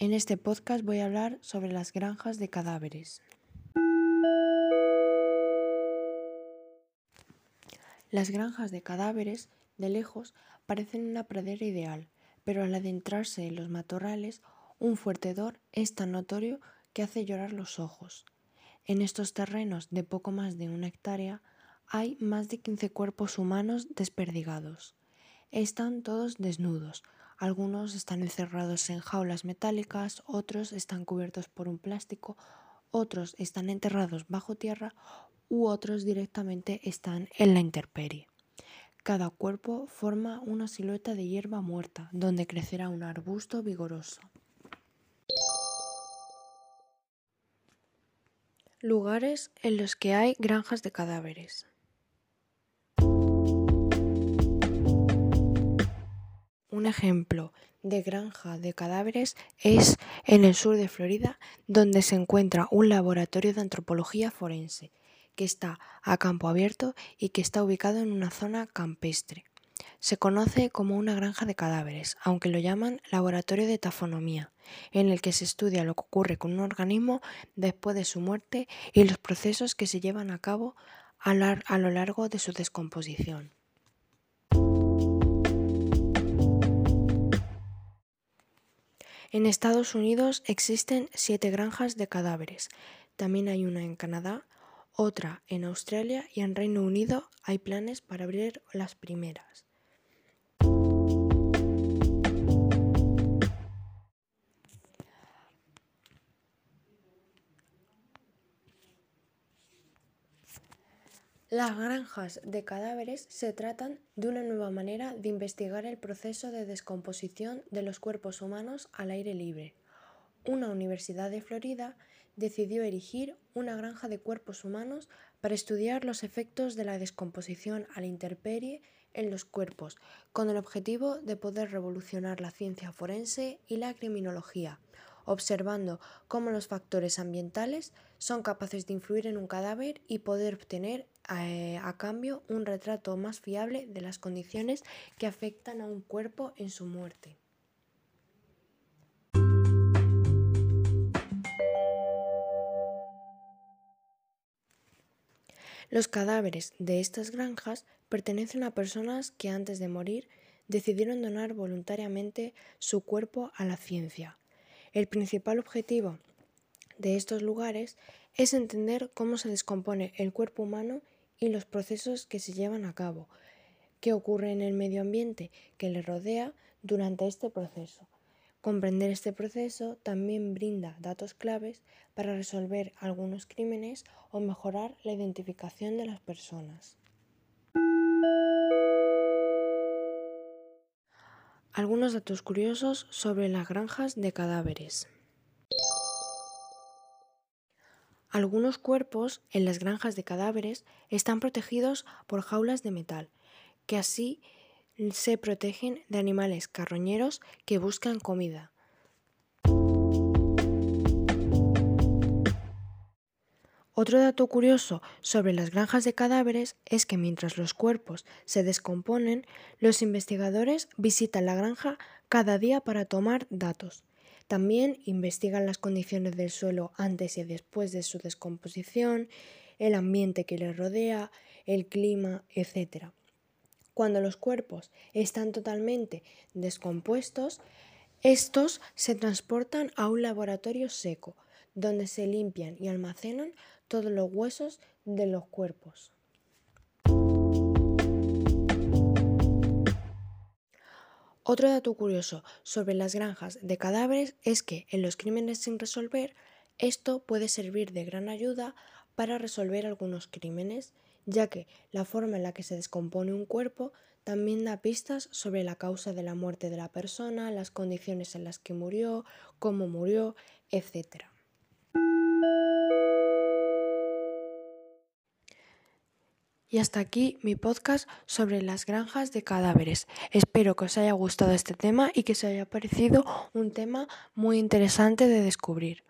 En este podcast voy a hablar sobre las granjas de cadáveres. Las granjas de cadáveres, de lejos, parecen una pradera ideal, pero al adentrarse en los matorrales, un fuerte hedor es tan notorio que hace llorar los ojos. En estos terrenos de poco más de una hectárea hay más de 15 cuerpos humanos desperdigados. Están todos desnudos, algunos están encerrados en jaulas metálicas, otros están cubiertos por un plástico, otros están enterrados bajo tierra u otros directamente están en la intemperie. Cada cuerpo forma una silueta de hierba muerta, donde crecerá un arbusto vigoroso. Lugares en los que hay granjas de cadáveres. Un ejemplo de granja de cadáveres es en el sur de Florida, donde se encuentra un laboratorio de antropología forense, que está a campo abierto y que está ubicado en una zona campestre. Se conoce como una granja de cadáveres, aunque lo llaman laboratorio de tafonomía, en el que se estudia lo que ocurre con un organismo después de su muerte y los procesos que se llevan a cabo a, lo largo de su descomposición. En Estados Unidos existen siete granjas de cadáveres. También hay una en Canadá, otra en Australia y en Reino Unido hay planes para abrir las primeras. Las granjas de cadáveres se tratan de una nueva manera de investigar el proceso de descomposición de los cuerpos humanos al aire libre. Una universidad de Florida decidió erigir una granja de cuerpos humanos para estudiar los efectos de la descomposición a la intemperie en los cuerpos, con el objetivo de poder revolucionar la ciencia forense y la criminología, observando cómo los factores ambientales son capaces de influir en un cadáver y poder obtener a cambio un retrato más fiable de las condiciones que afectan a un cuerpo en su muerte. Los cadáveres de estas granjas pertenecen a personas que antes de morir decidieron donar voluntariamente su cuerpo a la ciencia. El principal objetivo de estos lugares es entender cómo se descompone el cuerpo humano y los procesos que se llevan a cabo, qué ocurre en el medio ambiente que le rodea durante este proceso. Comprender este proceso también brinda datos claves para resolver algunos crímenes o mejorar la identificación de las personas. Algunos datos curiosos sobre las granjas de cadáveres. Algunos cuerpos en las granjas de cadáveres están protegidos por jaulas de metal, que así se protegen de animales carroñeros que buscan comida. Otro dato curioso sobre las granjas de cadáveres es que mientras los cuerpos se descomponen, los investigadores visitan la granja cada día para tomar datos. También investigan las condiciones del suelo antes y después de su descomposición, el ambiente que les rodea, el clima, etc. Cuando los cuerpos están totalmente descompuestos, estos se transportan a un laboratorio seco, donde se limpian y almacenan todos los huesos de los cuerpos. Otro dato curioso sobre las granjas de cadáveres es que en los crímenes sin resolver esto puede servir de gran ayuda para resolver algunos crímenes, ya que la forma en la que se descompone un cuerpo también da pistas sobre la causa de la muerte de la persona, las condiciones en las que murió, cómo murió, etc. Y hasta aquí mi podcast sobre las granjas de cadáveres. Espero que os haya gustado este tema y que os haya parecido un tema muy interesante de descubrir.